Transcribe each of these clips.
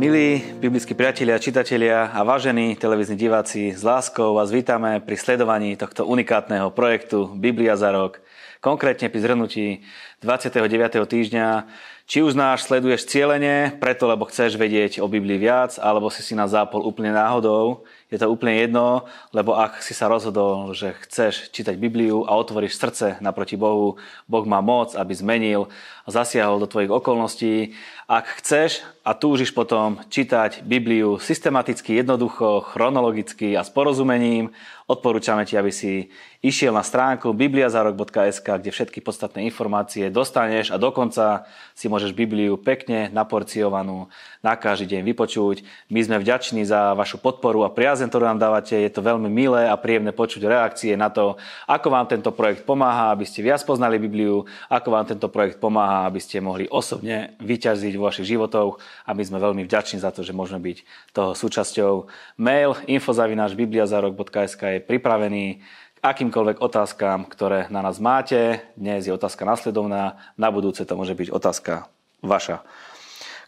Milí biblickí priatelia, čitatelia a vážení televízni diváci, s láskou vás vítame pri sledovaní tohto unikátneho projektu Biblia za rok, konkrétne pri zhrnutí 29. týždňa. Či už sleduješ cieľene, preto lebo chceš vedieť o Biblii viac, alebo si si na zápol úplne náhodou, je to úplne jedno, lebo ak si sa rozhodol, že chceš čítať Bibliu a otvoríš srdce naproti Bohu, Boh má moc, aby zmenil a zasiahol do tvojich okolností. Ak chceš a túžiš potom čítať Bibliu systematicky, jednoducho, chronologicky a s porozumením, odporúčame ti, aby si išiel na stránku bibliazarok.sk, kde všetky podstatné informácie dostaneš a dokonca si môžeš Bibliu pekne naporciovanú na každý deň vypočuť. My sme vďační za vašu podporu a priazeň, ktorú nám dávate. Je to veľmi milé a príjemné počuť reakcie na to, ako vám tento projekt pomáha, aby ste viac poznali Bibliu, ako vám tento projekt pomáha, aby ste mohli osobne vyťaziť vo vašich životoch a my sme veľmi vďační za to, že môžeme byť toho súčasťou. Mail infozavináčbibliazarok.sk je pripravený akýmkoľvek otázkam, ktoré na nás máte. Dnes je otázka nasledovná, na budúce to môže byť otázka vaša.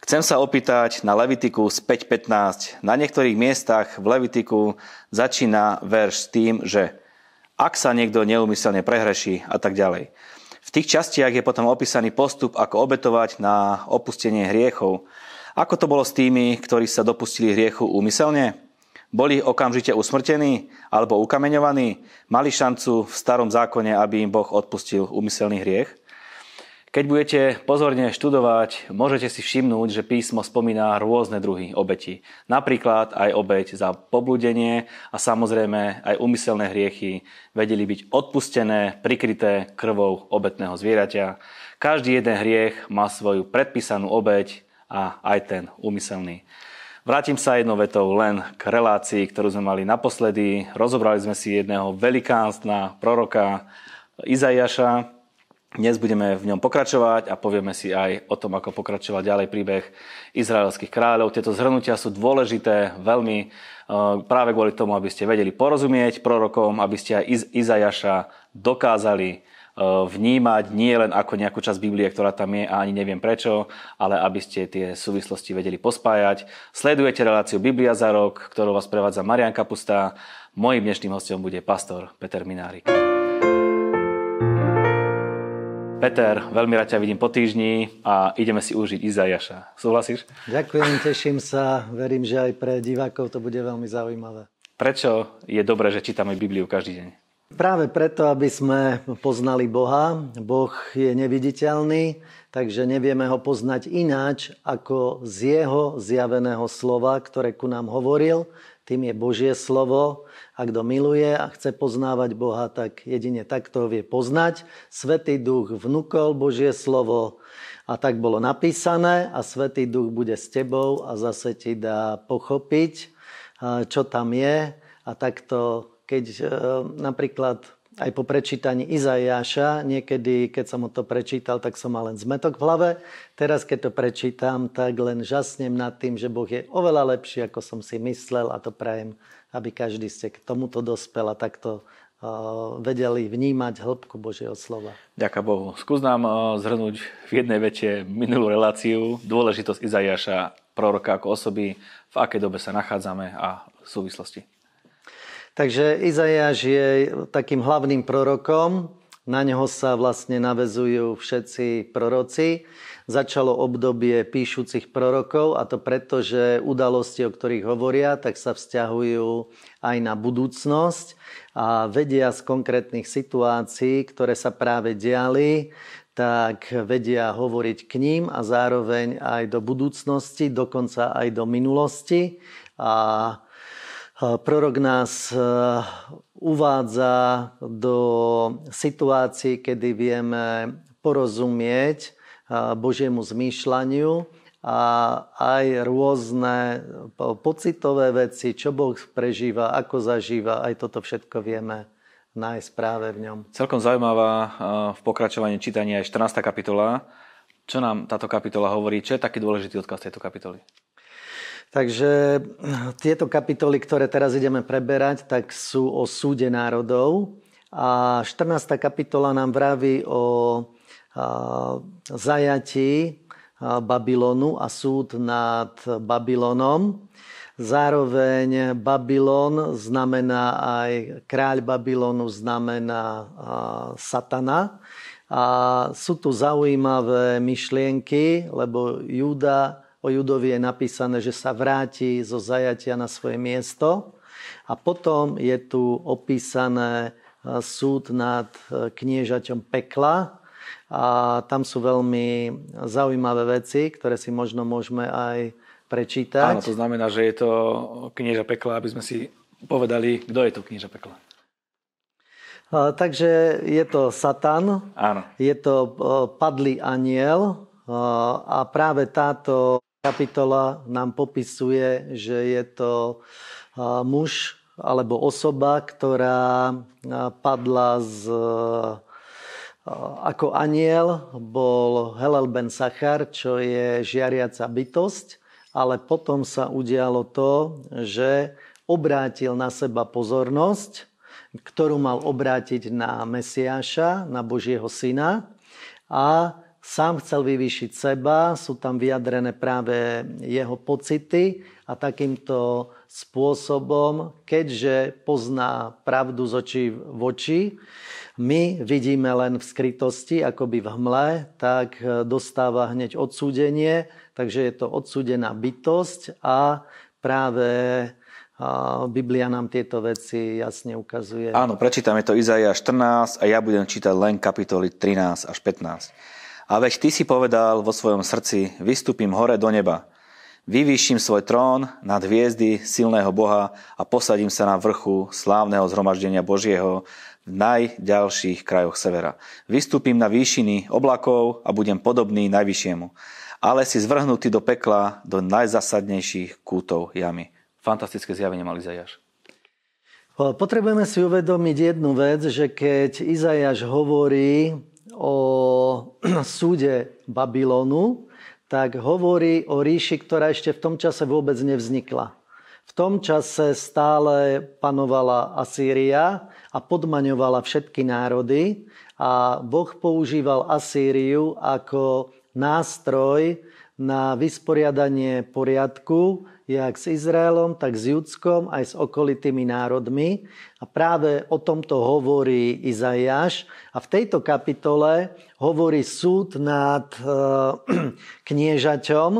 Chcem sa opýtať na Levitiku z 5.15. Na niektorých miestach v Levitiku začína verš s tým, že ak sa niekto neumyselne prehreší a tak ďalej. V tých častiach je potom opísaný postup, ako obetovať na opustenie hriechov. Ako to bolo s tými, ktorí sa dopustili hriechu úmyselne? Boli okamžite usmrtení alebo ukameňovaní? Mali šancu v starom zákone, aby im Boh odpustil úmyselný hriech? Keď budete pozorne študovať, môžete si všimnúť, že písmo spomína rôzne druhy obeti. Napríklad aj obeť za pobludenie a samozrejme aj umyselné hriechy vedeli byť odpustené, prikryté krvou obetného zvieraťa. Každý jeden hriech má svoju predpísanú obeť a aj ten úmyselný. Vrátim sa jednou vetou len k relácii, ktorú sme mali naposledy. Rozobrali sme si jedného velikánstna proroka Izaiaša, dnes budeme v ňom pokračovať a povieme si aj o tom, ako pokračoval ďalej príbeh izraelských kráľov. Tieto zhrnutia sú dôležité veľmi e, práve kvôli tomu, aby ste vedeli porozumieť prorokom, aby ste aj Izajaša dokázali vnímať nie len ako nejakú časť Biblie, ktorá tam je a ani neviem prečo, ale aby ste tie súvislosti vedeli pospájať. Sledujete reláciu Biblia za rok, ktorú vás prevádza Marian Kapusta. Mojím dnešným hostom bude pastor Peter Minárik. Peter, veľmi rád ťa vidím po týždni a ideme si užiť Izajaša. Súhlasíš? Ďakujem, teším sa. Verím, že aj pre divákov to bude veľmi zaujímavé. Prečo je dobré, že čítame Bibliu každý deň? Práve preto, aby sme poznali Boha. Boh je neviditeľný, takže nevieme ho poznať ináč ako z jeho zjaveného slova, ktoré ku nám hovoril. Tým je Božie slovo a kto miluje a chce poznávať Boha, tak jedine takto ho vie poznať. Svetý duch vnúkol Božie slovo a tak bolo napísané a Svetý duch bude s tebou a zase ti dá pochopiť, čo tam je. A takto, keď e, napríklad aj po prečítaní Izajáša, niekedy, keď som to prečítal, tak som mal len zmetok v hlave. Teraz, keď to prečítam, tak len žasnem nad tým, že Boh je oveľa lepší, ako som si myslel a to prajem aby každý ste k tomuto dospel a takto vedeli vnímať hĺbku Božieho slova. Ďakujem Bohu. Skús nám zhrnúť v jednej vete minulú reláciu dôležitosť Izajaša, proroka ako osoby, v akej dobe sa nachádzame a v súvislosti. Takže Izajaš je takým hlavným prorokom, na neho sa vlastne navezujú všetci proroci začalo obdobie píšucich prorokov a to preto, že udalosti, o ktorých hovoria, tak sa vzťahujú aj na budúcnosť a vedia z konkrétnych situácií, ktoré sa práve diali, tak vedia hovoriť k ním a zároveň aj do budúcnosti, dokonca aj do minulosti. A prorok nás e, uvádza do situácií, kedy vieme porozumieť Božiemu zmýšľaniu a aj rôzne pocitové veci, čo Boh prežíva, ako zažíva, aj toto všetko vieme nájsť práve v ňom. Celkom zaujímavá v pokračovaní čítania je 14. kapitola. Čo nám táto kapitola hovorí? Čo je taký dôležitý odkaz tejto kapitoly? Takže tieto kapitoly, ktoré teraz ideme preberať, tak sú o súde národov. A 14. kapitola nám vraví o zajatí Babylonu a súd nad Babylonom. Zároveň Babylon znamená aj kráľ Babylonu, znamená satana. A sú tu zaujímavé myšlienky, lebo Júda, o Judovi je napísané, že sa vráti zo zajatia na svoje miesto. A potom je tu opísané súd nad kniežaťom pekla, a tam sú veľmi zaujímavé veci, ktoré si možno môžeme aj prečítať. Áno, to znamená, že je to knieža pekla, aby sme si povedali, kto je to knieža pekla. Takže je to Satan, Áno. je to padlý aniel a práve táto kapitola nám popisuje, že je to muž alebo osoba, ktorá padla z ako aniel bol Helel ben Sachar, čo je žiariaca bytosť, ale potom sa udialo to, že obrátil na seba pozornosť, ktorú mal obrátiť na Mesiáša, na Božieho syna a sám chcel vyvýšiť seba, sú tam vyjadrené práve jeho pocity a takýmto spôsobom, keďže pozná pravdu z očí v oči, my vidíme len v skrytosti, akoby v hmle, tak dostáva hneď odsúdenie, takže je to odsúdená bytosť a práve Biblia nám tieto veci jasne ukazuje. Áno, prečítame to Izaia 14 a ja budem čítať len kapitoly 13 až 15. A veď ty si povedal vo svojom srdci, vystúpim hore do neba, vyvýšim svoj trón nad hviezdy silného Boha a posadím sa na vrchu slávneho zhromaždenia Božieho v najďalších krajoch severa. Vystúpim na výšiny oblakov a budem podobný najvyššiemu, ale si zvrhnutý do pekla, do najzasadnejších kútov jamy. Fantastické zjavenie mal Izajaš. Potrebujeme si uvedomiť jednu vec, že keď Izajaš hovorí o súde Babylonu, tak hovorí o ríši, ktorá ešte v tom čase vôbec nevznikla. V tom čase stále panovala Asýria, a podmaňovala všetky národy a Boh používal Asýriu ako nástroj na vysporiadanie poriadku, jak s Izraelom, tak s Judskom, aj s okolitými národmi. A práve o tomto hovorí Izaiáš. A v tejto kapitole hovorí súd nad uh, kniežaťom,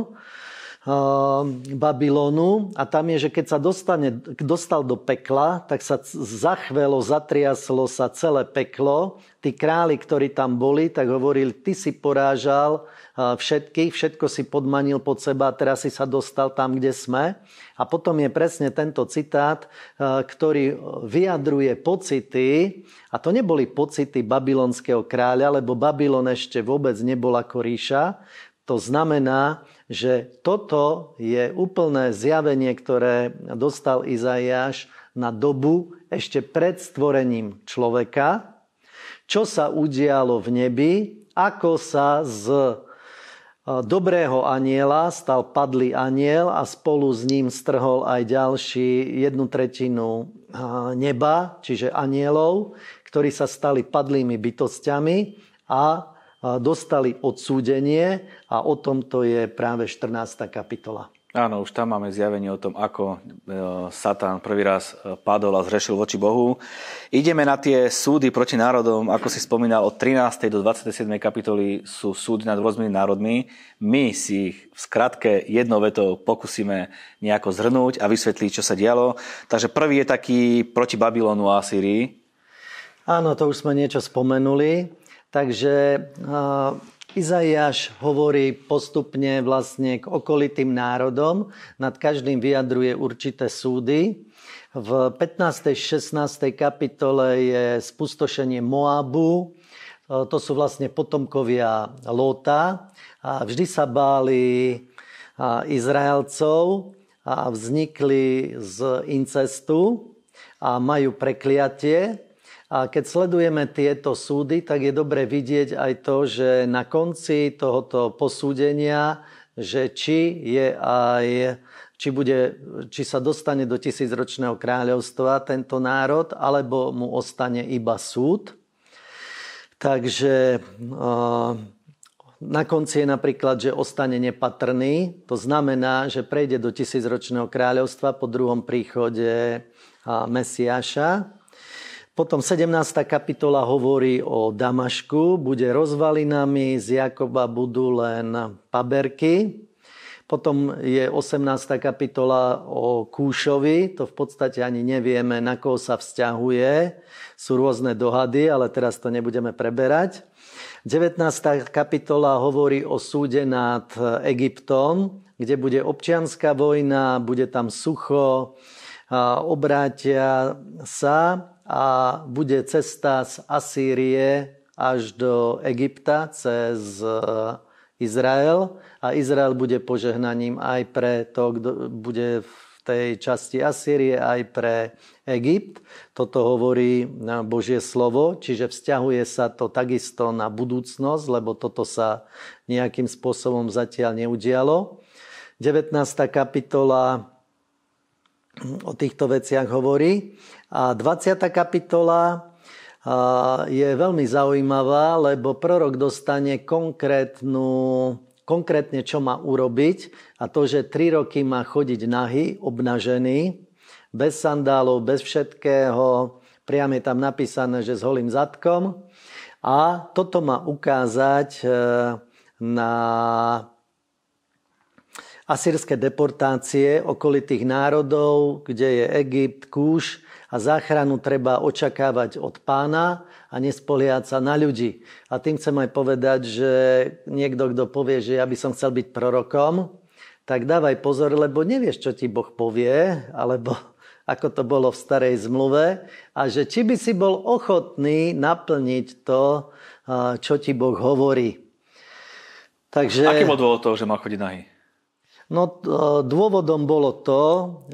Babylonu a tam je, že keď sa dostane, dostal do pekla, tak sa zachvelo, zatriaslo sa celé peklo. Tí králi, ktorí tam boli, tak hovorili, ty si porážal všetkých, všetko si podmanil pod seba a teraz si sa dostal tam, kde sme. A potom je presne tento citát, ktorý vyjadruje pocity, a to neboli pocity babylonského kráľa, lebo Babylon ešte vôbec nebol ako ríša. To znamená, že toto je úplné zjavenie, ktoré dostal Izaiáš na dobu ešte pred stvorením človeka, čo sa udialo v nebi, ako sa z e, dobrého aniela stal padlý aniel a spolu s ním strhol aj ďalší jednu tretinu e, neba, čiže anielov, ktorí sa stali padlými bytostiami a dostali odsúdenie a o tomto je práve 14. kapitola. Áno, už tam máme zjavenie o tom, ako e, Satan prvý raz e, padol a zrešil voči Bohu. Ideme na tie súdy proti národom, ako si spomínal, od 13. do 27. kapitoly sú súdy nad rôznymi národmi. My si ich v skratke jednou vetou pokúsime nejako zhrnúť a vysvetliť, čo sa dialo. Takže prvý je taký proti Babylonu a Syrii. Áno, to už sme niečo spomenuli. Takže Izaiáš hovorí postupne vlastne k okolitým národom, nad každým vyjadruje určité súdy. V 15. 16. kapitole je spustošenie Moabu, to sú vlastne potomkovia Lóta. A vždy sa báli Izraelcov a vznikli z incestu a majú prekliatie. A keď sledujeme tieto súdy, tak je dobre vidieť aj to, že na konci tohoto posúdenia, že či je aj či, bude, či sa dostane do tisícročného kráľovstva tento národ, alebo mu ostane iba súd. Takže na konci je napríklad, že ostane nepatrný. To znamená, že prejde do tisícročného kráľovstva po druhom príchode Mesiáša. Potom 17. kapitola hovorí o Damašku. Bude rozvalinami, z Jakoba budú len paberky. Potom je 18. kapitola o Kúšovi, to v podstate ani nevieme, na koho sa vzťahuje. Sú rôzne dohady, ale teraz to nebudeme preberať. 19. kapitola hovorí o súde nad Egyptom, kde bude občianská vojna, bude tam sucho, obrátia sa a bude cesta z Asýrie až do Egypta cez Izrael a Izrael bude požehnaním aj pre to, kto bude v tej časti Asýrie, aj pre Egypt. Toto hovorí Božie slovo, čiže vzťahuje sa to takisto na budúcnosť, lebo toto sa nejakým spôsobom zatiaľ neudialo. 19. kapitola o týchto veciach hovorí. A 20. kapitola je veľmi zaujímavá, lebo prorok dostane konkrétnu, konkrétne, čo má urobiť a to, že tri roky má chodiť nahy, obnažený, bez sandálov, bez všetkého, priam je tam napísané, že s holým zadkom. A toto má ukázať e, na asýrske deportácie okolitých národov, kde je Egypt, Kúš, a záchranu treba očakávať od pána a nespoliať sa na ľudí. A tým chcem aj povedať, že niekto, kto povie, že ja by som chcel byť prorokom, tak dávaj pozor, lebo nevieš, čo ti Boh povie, alebo ako to bolo v starej zmluve, a že či by si bol ochotný naplniť to, čo ti Boh hovorí. Takže... Aký bol dôvod toho, že má chodiť nahý? No dôvodom bolo to,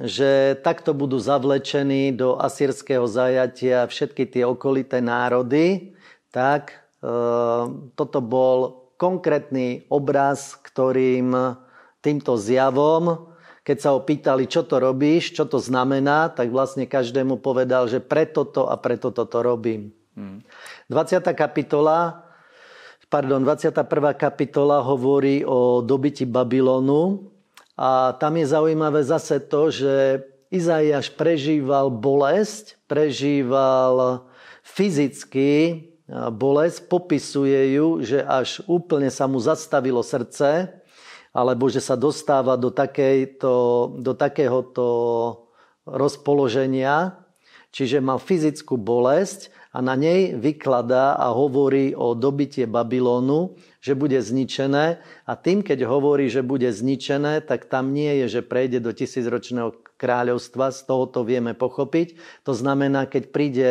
že takto budú zavlečení do asýrského zajatia všetky tie okolité národy, tak e, toto bol konkrétny obraz, ktorým týmto zjavom, keď sa ho pýtali, čo to robíš, čo to znamená, tak vlastne každému povedal, že preto to a preto toto robím. Hmm. 20. kapitola pardon, 21. kapitola hovorí o dobiti Babylonu a tam je zaujímavé zase to, že Izaiáš prežíval bolesť, prežíval fyzicky bolesť, popisuje ju, že až úplne sa mu zastavilo srdce, alebo že sa dostáva do, takejto, do takéhoto rozpoloženia, čiže mal fyzickú bolesť a na nej vykladá a hovorí o dobitie Babylonu, že bude zničené a tým, keď hovorí, že bude zničené, tak tam nie je, že prejde do tisícročného kráľovstva, z toho to vieme pochopiť. To znamená, keď príde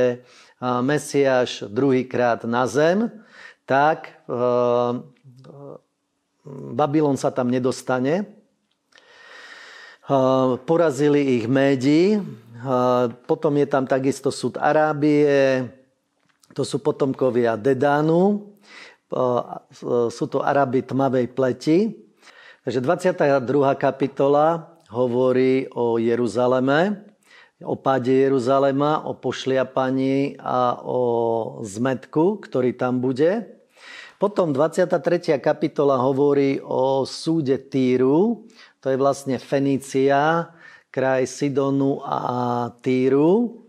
Mesiáš druhýkrát na zem, tak Babylon sa tam nedostane. Porazili ich Médi, potom je tam takisto súd Arábie, to sú potomkovia Dedánu, sú to Araby tmavej pleti. Takže 22. kapitola hovorí o Jeruzaleme, o páde Jeruzalema, o pošliapaní a o zmetku, ktorý tam bude. Potom 23. kapitola hovorí o súde Týru, to je vlastne Fenícia, kraj Sidonu a Týru.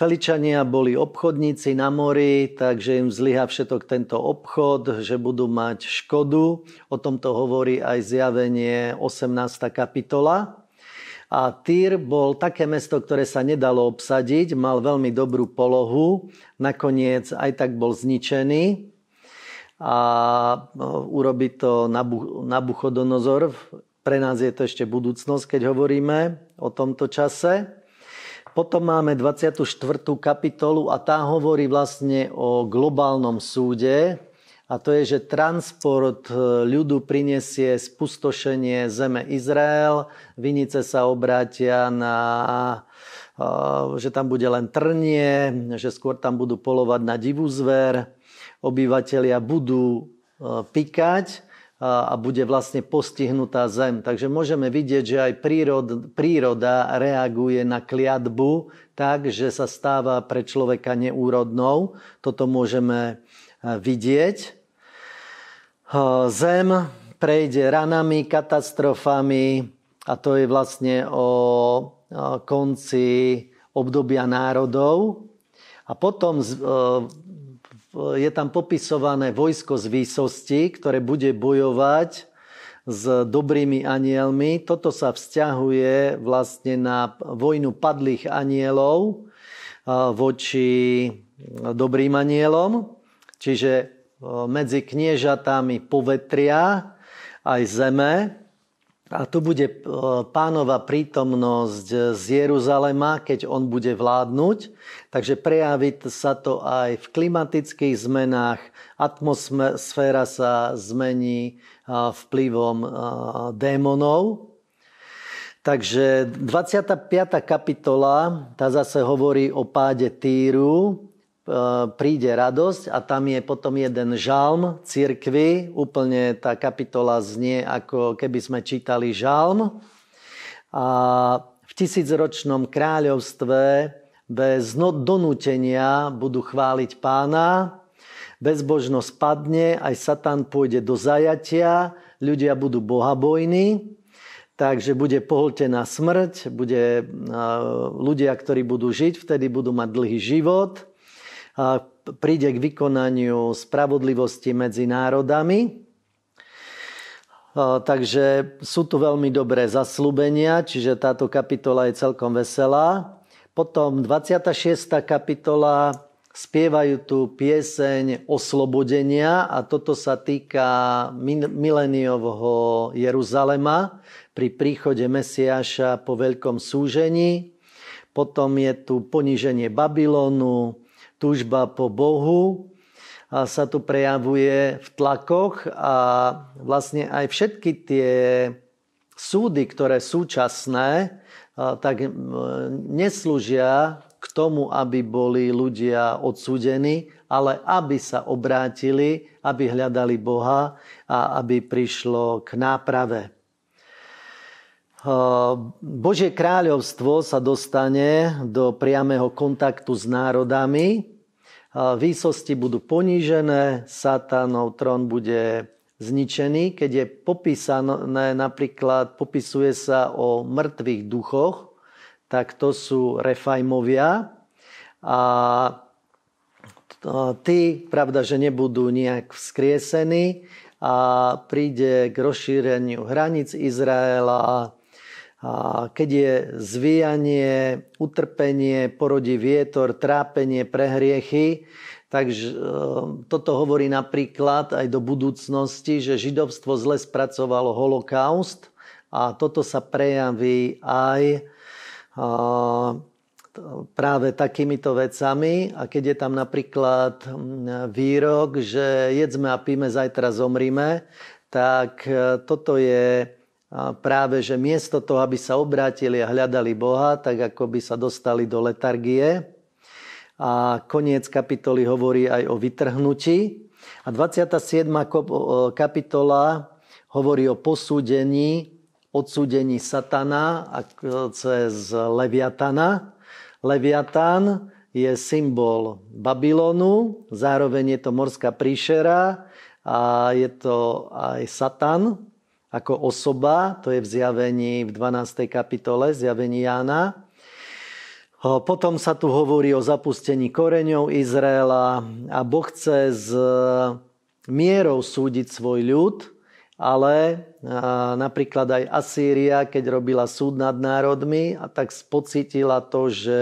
Feličania boli obchodníci na mori, takže im zlyha všetok tento obchod, že budú mať škodu. O tomto hovorí aj zjavenie 18. kapitola. A Týr bol také mesto, ktoré sa nedalo obsadiť, mal veľmi dobrú polohu, nakoniec aj tak bol zničený a no, urobí to Nabuchodonozor. Pre nás je to ešte budúcnosť, keď hovoríme o tomto čase. Potom máme 24. kapitolu a tá hovorí vlastne o globálnom súde. A to je, že transport e, ľudu prinesie spustošenie zeme Izrael, vinice sa obrátia na e, že tam bude len trnie, že skôr tam budú polovať na divú zver, obyvateľia budú e, pikať a bude vlastne postihnutá zem. Takže môžeme vidieť, že aj prírod, príroda reaguje na kliatbu tak, že sa stáva pre človeka neúrodnou. Toto môžeme vidieť. Zem prejde ranami, katastrofami a to je vlastne o konci obdobia národov. A potom je tam popisované vojsko z výsosti, ktoré bude bojovať s dobrými anielmi. Toto sa vzťahuje vlastne na vojnu padlých anielov voči dobrým anielom. Čiže medzi kniežatami povetria aj zeme. A tu bude e, pánova prítomnosť z Jeruzalema, keď on bude vládnuť. Takže prejaví sa to aj v klimatických zmenách. Atmosféra sa zmení e, vplyvom e, démonov. Takže 25. kapitola, tá zase hovorí o páde Týru, príde radosť a tam je potom jeden žalm církvy. Úplne tá kapitola znie, ako keby sme čítali žalm. A v tisícročnom kráľovstve bez no- donútenia budú chváliť pána, bezbožnosť padne, aj Satan pôjde do zajatia, ľudia budú bohabojní, takže bude pohltená smrť, bude, ľudia, ktorí budú žiť, vtedy budú mať dlhý život príde k vykonaniu spravodlivosti medzi národami. Takže sú tu veľmi dobré zaslúbenia, čiže táto kapitola je celkom veselá. Potom 26. kapitola spievajú tu pieseň oslobodenia a toto sa týka mileniovho Jeruzalema pri príchode Mesiáša po veľkom súžení. Potom je tu poníženie Babylonu, túžba po Bohu a sa tu prejavuje v tlakoch a vlastne aj všetky tie súdy, ktoré súčasné, tak neslúžia k tomu, aby boli ľudia odsúdení, ale aby sa obrátili, aby hľadali Boha a aby prišlo k náprave. Božie kráľovstvo sa dostane do priamého kontaktu s národami. Výsosti budú ponížené, satanov trón bude zničený. Keď je popísané, napríklad popisuje sa o mŕtvych duchoch, tak to sú refajmovia. A tí, pravda, že nebudú nejak vzkriesení a príde k rozšíreniu hraníc Izraela keď je zvíjanie, utrpenie, porodí vietor, trápenie, prehriechy, takže e, toto hovorí napríklad aj do budúcnosti, že židovstvo zle spracovalo holokaust a toto sa prejaví aj práve takýmito vecami. A keď je tam napríklad výrok, že jedzme a píme, zajtra zomrime, tak e, toto je práve, že miesto toho, aby sa obrátili a hľadali Boha, tak ako by sa dostali do letargie. A koniec kapitoly hovorí aj o vytrhnutí. A 27. kapitola hovorí o posúdení, odsúdení satana cez Leviatana. Leviatán je symbol Babylonu, zároveň je to morská príšera a je to aj Satan, ako osoba, to je v zjavení v 12. kapitole, zjavení Jána. Potom sa tu hovorí o zapustení koreňov Izraela a Boh chce s mierou súdiť svoj ľud, ale napríklad aj Asýria, keď robila súd nad národmi, a tak spocítila to, že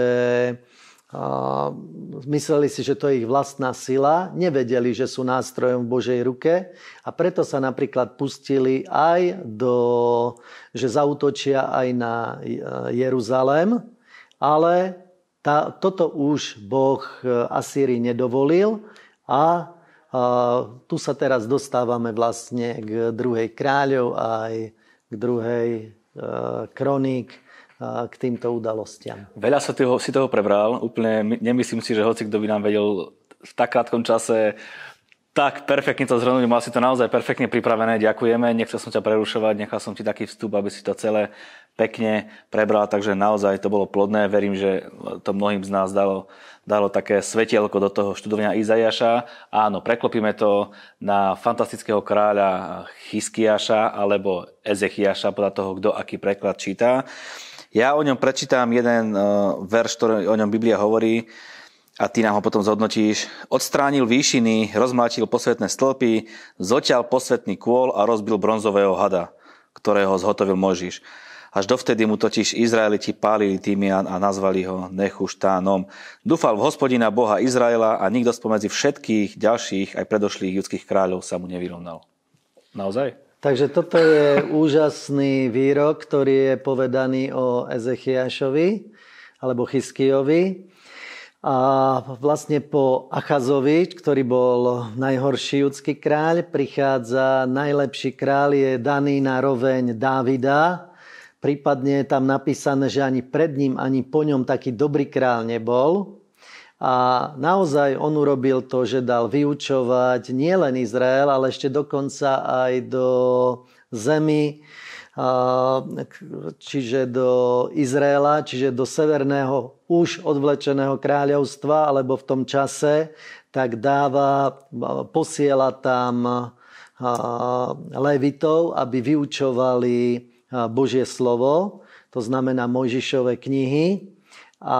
mysleli si, že to je ich vlastná sila, nevedeli, že sú nástrojom v Božej ruke a preto sa napríklad pustili aj do, že zautočia aj na Jeruzalém, ale tá, toto už Boh Asýrii nedovolil a, a tu sa teraz dostávame vlastne k druhej kráľov aj k druhej e, kroník, k týmto udalostiam. Veľa sa toho, si toho prebral, úplne nemyslím si, že hoci kto by nám vedel v tak krátkom čase Tak, perfektne to zhrnúť, mal si to naozaj perfektne pripravené, ďakujeme, nechcel som ťa prerušovať, nechal som ti taký vstup, aby si to celé pekne prebral, takže naozaj to bolo plodné, verím, že to mnohým z nás dalo, dalo také svetielko do toho študovania Izajaša. Áno, preklopíme to na fantastického kráľa Chyskiaša alebo Ezechiaša, podľa toho, kto aký preklad číta. Ja o ňom prečítam jeden uh, verš, ktorý o ňom Biblia hovorí, a ty nám ho potom zhodnotíš. Odstránil výšiny, rozmlátil posvetné stĺpy, zoťal posvetný kôl a rozbil bronzového hada, ktorého zhotovil Možiš. Až dovtedy mu totiž Izraeliti pálili Týmian a nazvali ho Nechuštánom. Dúfal v hospodina Boha Izraela a nikto spomedzi všetkých ďalších, aj predošlých judských kráľov sa mu nevyrovnal. Naozaj? Takže toto je úžasný výrok, ktorý je povedaný o Ezechiašovi alebo Chyskijovi. A vlastne po Achazovi, ktorý bol najhorší judský kráľ, prichádza najlepší kráľ, je daný na roveň Dávida. Prípadne je tam napísané, že ani pred ním, ani po ňom taký dobrý kráľ nebol. A naozaj on urobil to, že dal vyučovať nielen Izrael, ale ešte dokonca aj do zemi, čiže do Izraela, čiže do severného už odvlečeného kráľovstva, alebo v tom čase, tak dáva, posiela tam levitov, aby vyučovali Božie slovo, to znamená Mojžišové knihy. A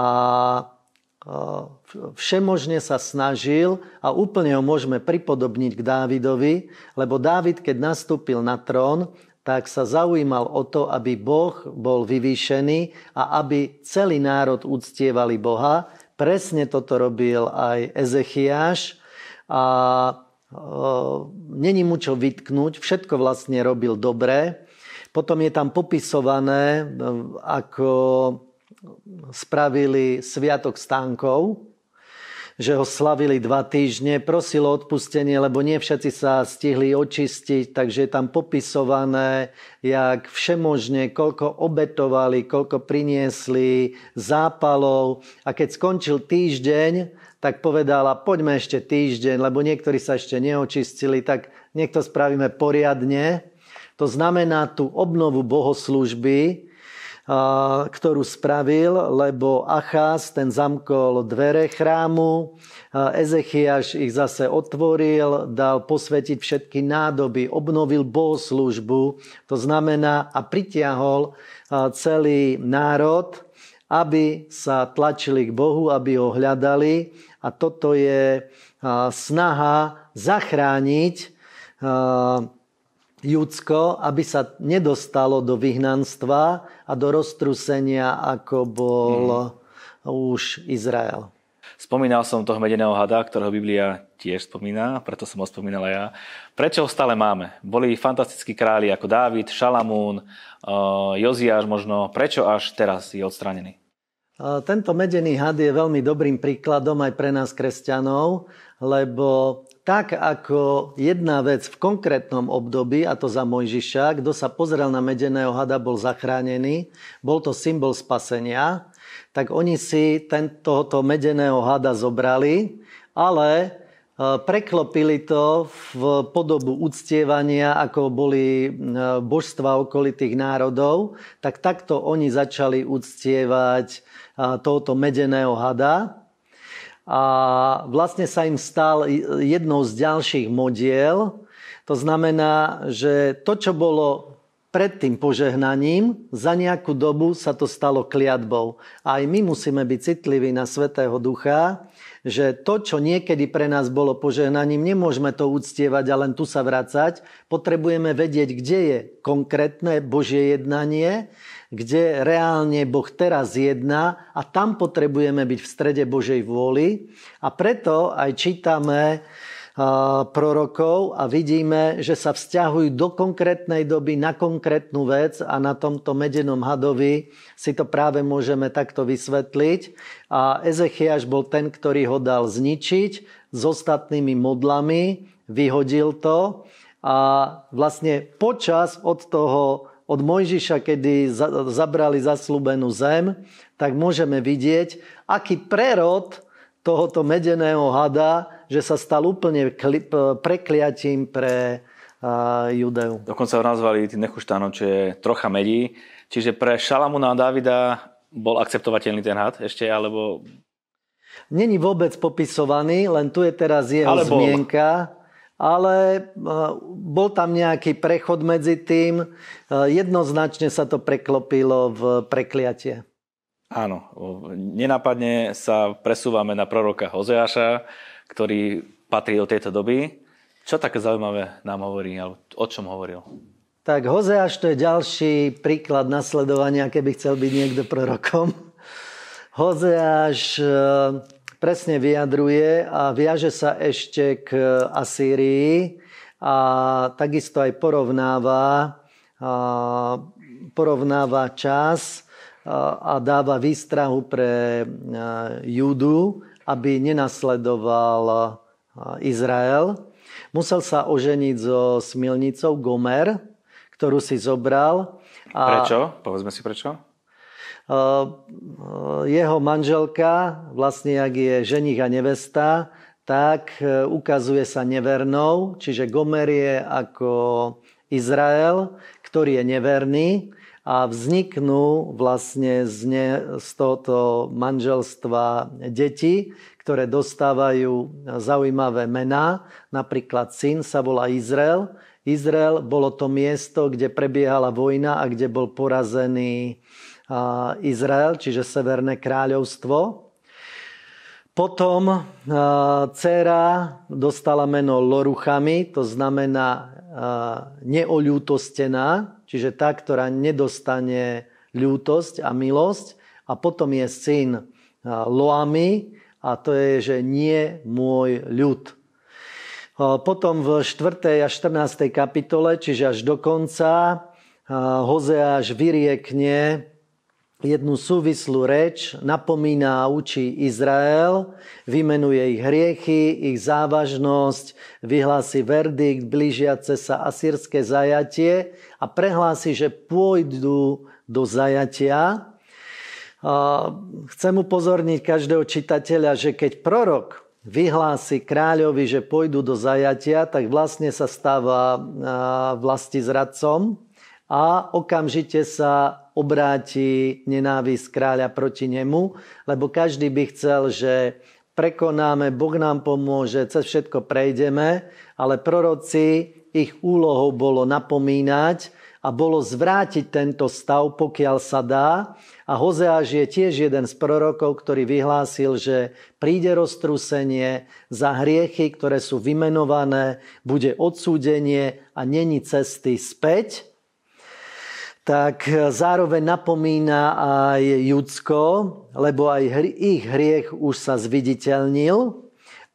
všemožne sa snažil a úplne ho môžeme pripodobniť k Dávidovi, lebo Dávid, keď nastúpil na trón, tak sa zaujímal o to, aby Boh bol vyvýšený a aby celý národ uctievali Boha. Presne toto robil aj Ezechiáš a e, není mu čo vytknúť, všetko vlastne robil dobre. Potom je tam popisované, e, ako spravili Sviatok stánkov, že ho slavili dva týždne, prosil o odpustenie, lebo nie všetci sa stihli očistiť, takže je tam popisované, jak všemožne, koľko obetovali, koľko priniesli zápalov. A keď skončil týždeň, tak povedala, poďme ešte týždeň, lebo niektorí sa ešte neočistili, tak niekto spravíme poriadne. To znamená tú obnovu bohoslužby, ktorú spravil, lebo Achás ten zamkol dvere chrámu, Ezechiaš ich zase otvoril, dal posvetiť všetky nádoby, obnovil bohoslužbu, to znamená a pritiahol celý národ, aby sa tlačili k Bohu, aby ho hľadali. A toto je snaha zachrániť Judsko, aby sa nedostalo do vyhnanstva a do roztrusenia, ako bol hmm. už Izrael. Spomínal som toho medeného hada, ktorého Biblia tiež spomína, preto som ho spomínal aj ja. Prečo ho stále máme? Boli fantastickí králi ako Dávid, Šalamún, eh, Joziáš možno. Prečo až teraz je odstranený? Tento medený had je veľmi dobrým príkladom aj pre nás kresťanov, lebo tak ako jedna vec v konkrétnom období, a to za Mojžiša, kto sa pozrel na medeného hada, bol zachránený, bol to symbol spasenia, tak oni si tohoto medeného hada zobrali, ale e, preklopili to v podobu uctievania, ako boli e, božstva okolitých národov, tak takto oni začali uctievať e, tohoto medeného hada a vlastne sa im stal jednou z ďalších modiel. To znamená, že to, čo bolo pred tým požehnaním, za nejakú dobu sa to stalo kliatbou. A aj my musíme byť citliví na Svetého Ducha, že to, čo niekedy pre nás bolo požehnaním, nemôžeme to uctievať a len tu sa vracať. Potrebujeme vedieť, kde je konkrétne Božie jednanie kde reálne Boh teraz jedná a tam potrebujeme byť v strede Božej vôly. A preto aj čítame prorokov a vidíme, že sa vzťahujú do konkrétnej doby na konkrétnu vec a na tomto medenom hadovi si to práve môžeme takto vysvetliť. A Ezechiaš bol ten, ktorý ho dal zničiť s ostatnými modlami, vyhodil to a vlastne počas od toho od Mojžiša, kedy zabrali zaslúbenú zem, tak môžeme vidieť, aký prerod tohoto medeného hada že sa stal úplne prekliatím pre Judeu. Dokonca ho nazvali tým Nechuštánom, čo je trocha medí. Čiže pre Šalamúna a Davida bol akceptovateľný ten had ešte, alebo... Není vôbec popisovaný, len tu je teraz jeho ale zmienka. Ale e, bol tam nejaký prechod medzi tým. E, jednoznačne sa to preklopilo v prekliatie. Áno, nenápadne sa presúvame na proroka Hozeáša, ktorý patrí do tejto doby. Čo také zaujímavé nám hovorí, alebo o čom hovoril? Tak Hozeáš to je ďalší príklad nasledovania, keby chcel byť niekto prorokom. Hozeáš e, presne vyjadruje a viaže sa ešte k Asýrii a takisto aj porovnáva, porovnáva čas a dáva výstrahu pre Judu, aby nenasledoval Izrael. Musel sa oženiť so smilnicou Gomer, ktorú si zobral. A prečo? Povedzme si prečo. Jeho manželka, vlastne ak je ženich a nevesta, tak e, ukazuje sa nevernou, čiže Gomer je ako Izrael, ktorý je neverný a vzniknú vlastne z, ne, z tohoto manželstva deti, ktoré dostávajú zaujímavé mená. Napríklad syn sa volá Izrael. Izrael bolo to miesto, kde prebiehala vojna a kde bol porazený Izrael, čiže Severné kráľovstvo. Potom dcera dostala meno Loruchami, to znamená neoľútostená, čiže tá, ktorá nedostane ľútosť a milosť. A potom je syn Loami, a to je, že nie môj ľud. Potom v 4. a 14. kapitole, čiže až do konca, Hozeáš vyriekne jednu súvislú reč, napomína a učí Izrael, vymenuje ich hriechy, ich závažnosť, vyhlási verdikt, blížiace sa asýrske zajatie a prehlási, že pôjdu do zajatia. Chcem upozorniť každého čitateľa, že keď prorok vyhlási kráľovi, že pôjdu do zajatia, tak vlastne sa stáva vlasti zradcom a okamžite sa obráti nenávisť kráľa proti nemu, lebo každý by chcel, že prekonáme, Boh nám pomôže, cez všetko prejdeme, ale proroci, ich úlohou bolo napomínať a bolo zvrátiť tento stav, pokiaľ sa dá a Hozeáš je tiež jeden z prorokov, ktorý vyhlásil, že príde roztrusenie za hriechy, ktoré sú vymenované, bude odsúdenie a není cesty späť. Tak zároveň napomína aj Judsko, lebo aj ich hriech už sa zviditeľnil.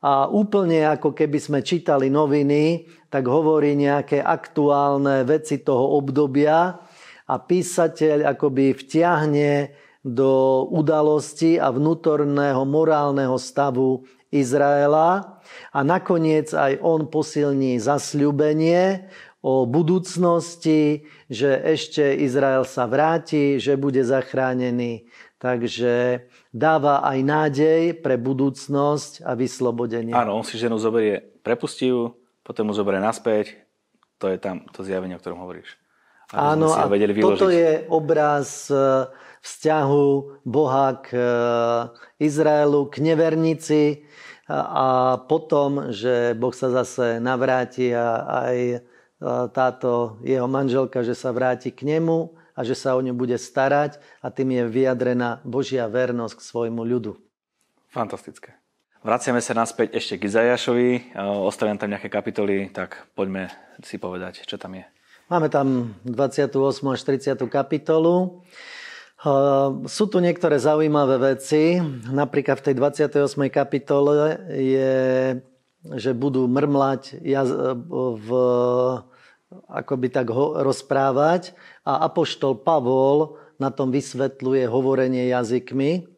A úplne ako keby sme čítali noviny, tak hovorí nejaké aktuálne veci toho obdobia, a písateľ akoby vtiahne do udalosti a vnútorného morálneho stavu Izraela a nakoniec aj on posilní zasľubenie o budúcnosti, že ešte Izrael sa vráti, že bude zachránený. Takže dáva aj nádej pre budúcnosť a vyslobodenie. Áno, on si ženu zoberie, prepustí ju, potom mu zoberie naspäť. To je tam to zjavenie, o ktorom hovoríš. Áno, a toto je obraz e, vzťahu Boha k e, Izraelu, k nevernici a potom, že Boh sa zase navráti a aj táto jeho manželka, že sa vráti k nemu a že sa o ňu bude starať a tým je vyjadrená Božia vernosť k svojmu ľudu. Fantastické. Vraciame sa naspäť ešte k Izajašovi. Ostavím tam nejaké kapitoly, tak poďme si povedať, čo tam je. Máme tam 28. až 30. kapitolu. Sú tu niektoré zaujímavé veci. Napríklad v tej 28. kapitole je, že budú mrmlať v, akoby tak ho, rozprávať a Apoštol Pavol na tom vysvetľuje hovorenie jazykmi.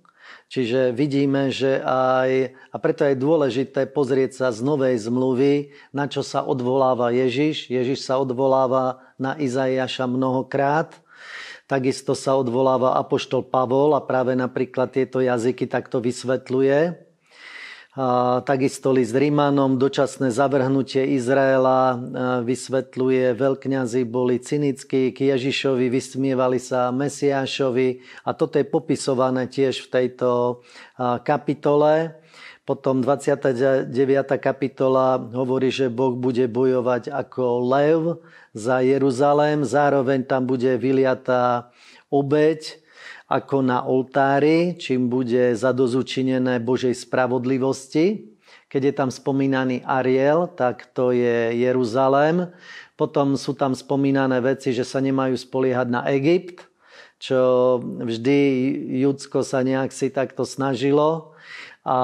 Čiže vidíme, že aj, a preto je dôležité pozrieť sa z novej zmluvy, na čo sa odvoláva Ježiš. Ježiš sa odvoláva na Izaiaša mnohokrát. Takisto sa odvoláva Apoštol Pavol a práve napríklad tieto jazyky takto vysvetľuje. Takisto list Rímanom, dočasné zavrhnutie Izraela vysvetľuje, veľkňazi boli cynickí k Ježišovi, vysmievali sa Mesiášovi a toto je popisované tiež v tejto kapitole. Potom 29. kapitola hovorí, že Boh bude bojovať ako lev za Jeruzalém, zároveň tam bude vyliatá obeď, ako na oltári, čím bude zadozučinené Božej spravodlivosti. Keď je tam spomínaný Ariel, tak to je Jeruzalém. Potom sú tam spomínané veci, že sa nemajú spoliehať na Egypt, čo vždy Judsko sa nejak si takto snažilo. A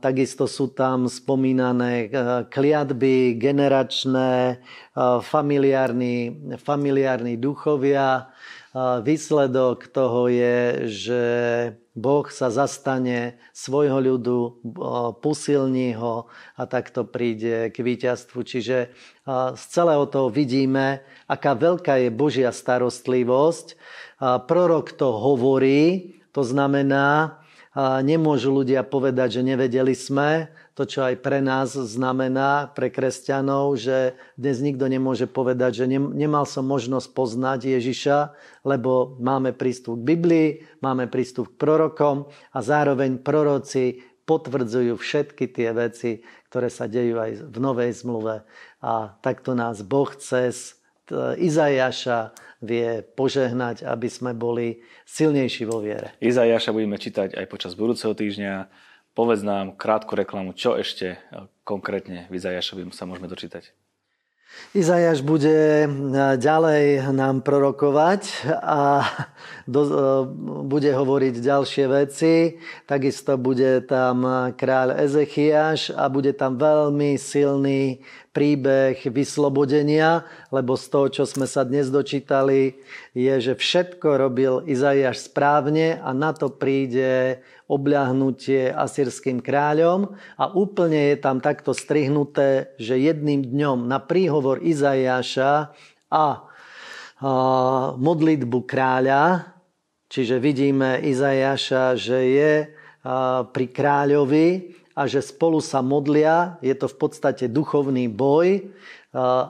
takisto sú tam spomínané eh, kliatby generačné, eh, familiárni, familiárni duchovia, Výsledok toho je, že Boh sa zastane svojho ľudu, posilní ho a takto príde k víťazstvu. Čiže z celého toho vidíme, aká veľká je Božia starostlivosť. Prorok to hovorí, to znamená, nemôžu ľudia povedať, že nevedeli sme, to, čo aj pre nás znamená, pre kresťanov, že dnes nikto nemôže povedať, že nemal som možnosť poznať Ježiša, lebo máme prístup k Biblii, máme prístup k prorokom a zároveň proroci potvrdzujú všetky tie veci, ktoré sa dejú aj v Novej zmluve. A takto nás Boh cez Izajaša vie požehnať, aby sme boli silnejší vo viere. Izajaša budeme čítať aj počas budúceho týždňa. Povedz nám krátku reklamu, čo ešte e, konkrétne v Izajašovi sa môžeme dočítať. Izajaš bude e, ďalej nám prorokovať a do, e, bude hovoriť ďalšie veci. Takisto bude tam kráľ Ezechiaš a bude tam veľmi silný príbeh vyslobodenia, lebo z toho, čo sme sa dnes dočítali, je, že všetko robil Izajaš správne a na to príde obľahnutie asýrským kráľom. A úplne je tam takto strihnuté, že jedným dňom na príhovor Izajaša a, a modlitbu kráľa, čiže vidíme Izajaša, že je pri kráľovi a že spolu sa modlia, je to v podstate duchovný boj,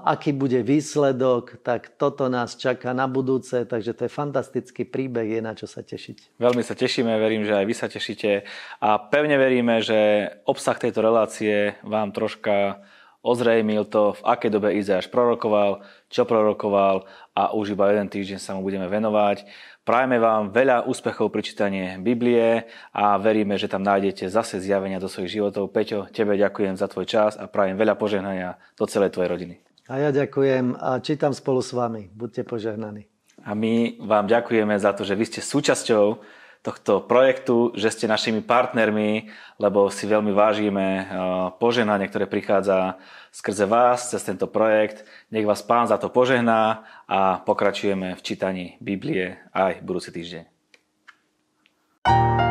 aký bude výsledok, tak toto nás čaká na budúce, takže to je fantastický príbeh, je na čo sa tešiť. Veľmi sa tešíme, verím, že aj vy sa tešíte a pevne veríme, že obsah tejto relácie vám troška ozrejmil to, v akej dobe Izajáš prorokoval, čo prorokoval a už iba jeden týždeň sa mu budeme venovať. Prajeme vám veľa úspechov pri čítaní Biblie a veríme, že tam nájdete zase zjavenia do svojich životov. Peťo, tebe ďakujem za tvoj čas a prajem veľa požehnania do celej tvojej rodiny. A ja ďakujem a čítam spolu s vami. Buďte požehnaní. A my vám ďakujeme za to, že vy ste súčasťou tohto projektu, že ste našimi partnermi, lebo si veľmi vážime eh, požehnanie, ktoré prichádza skrze vás, cez tento projekt. Nech vás pán za to požehná a pokračujeme v čítaní Biblie aj budúci týždeň. thank you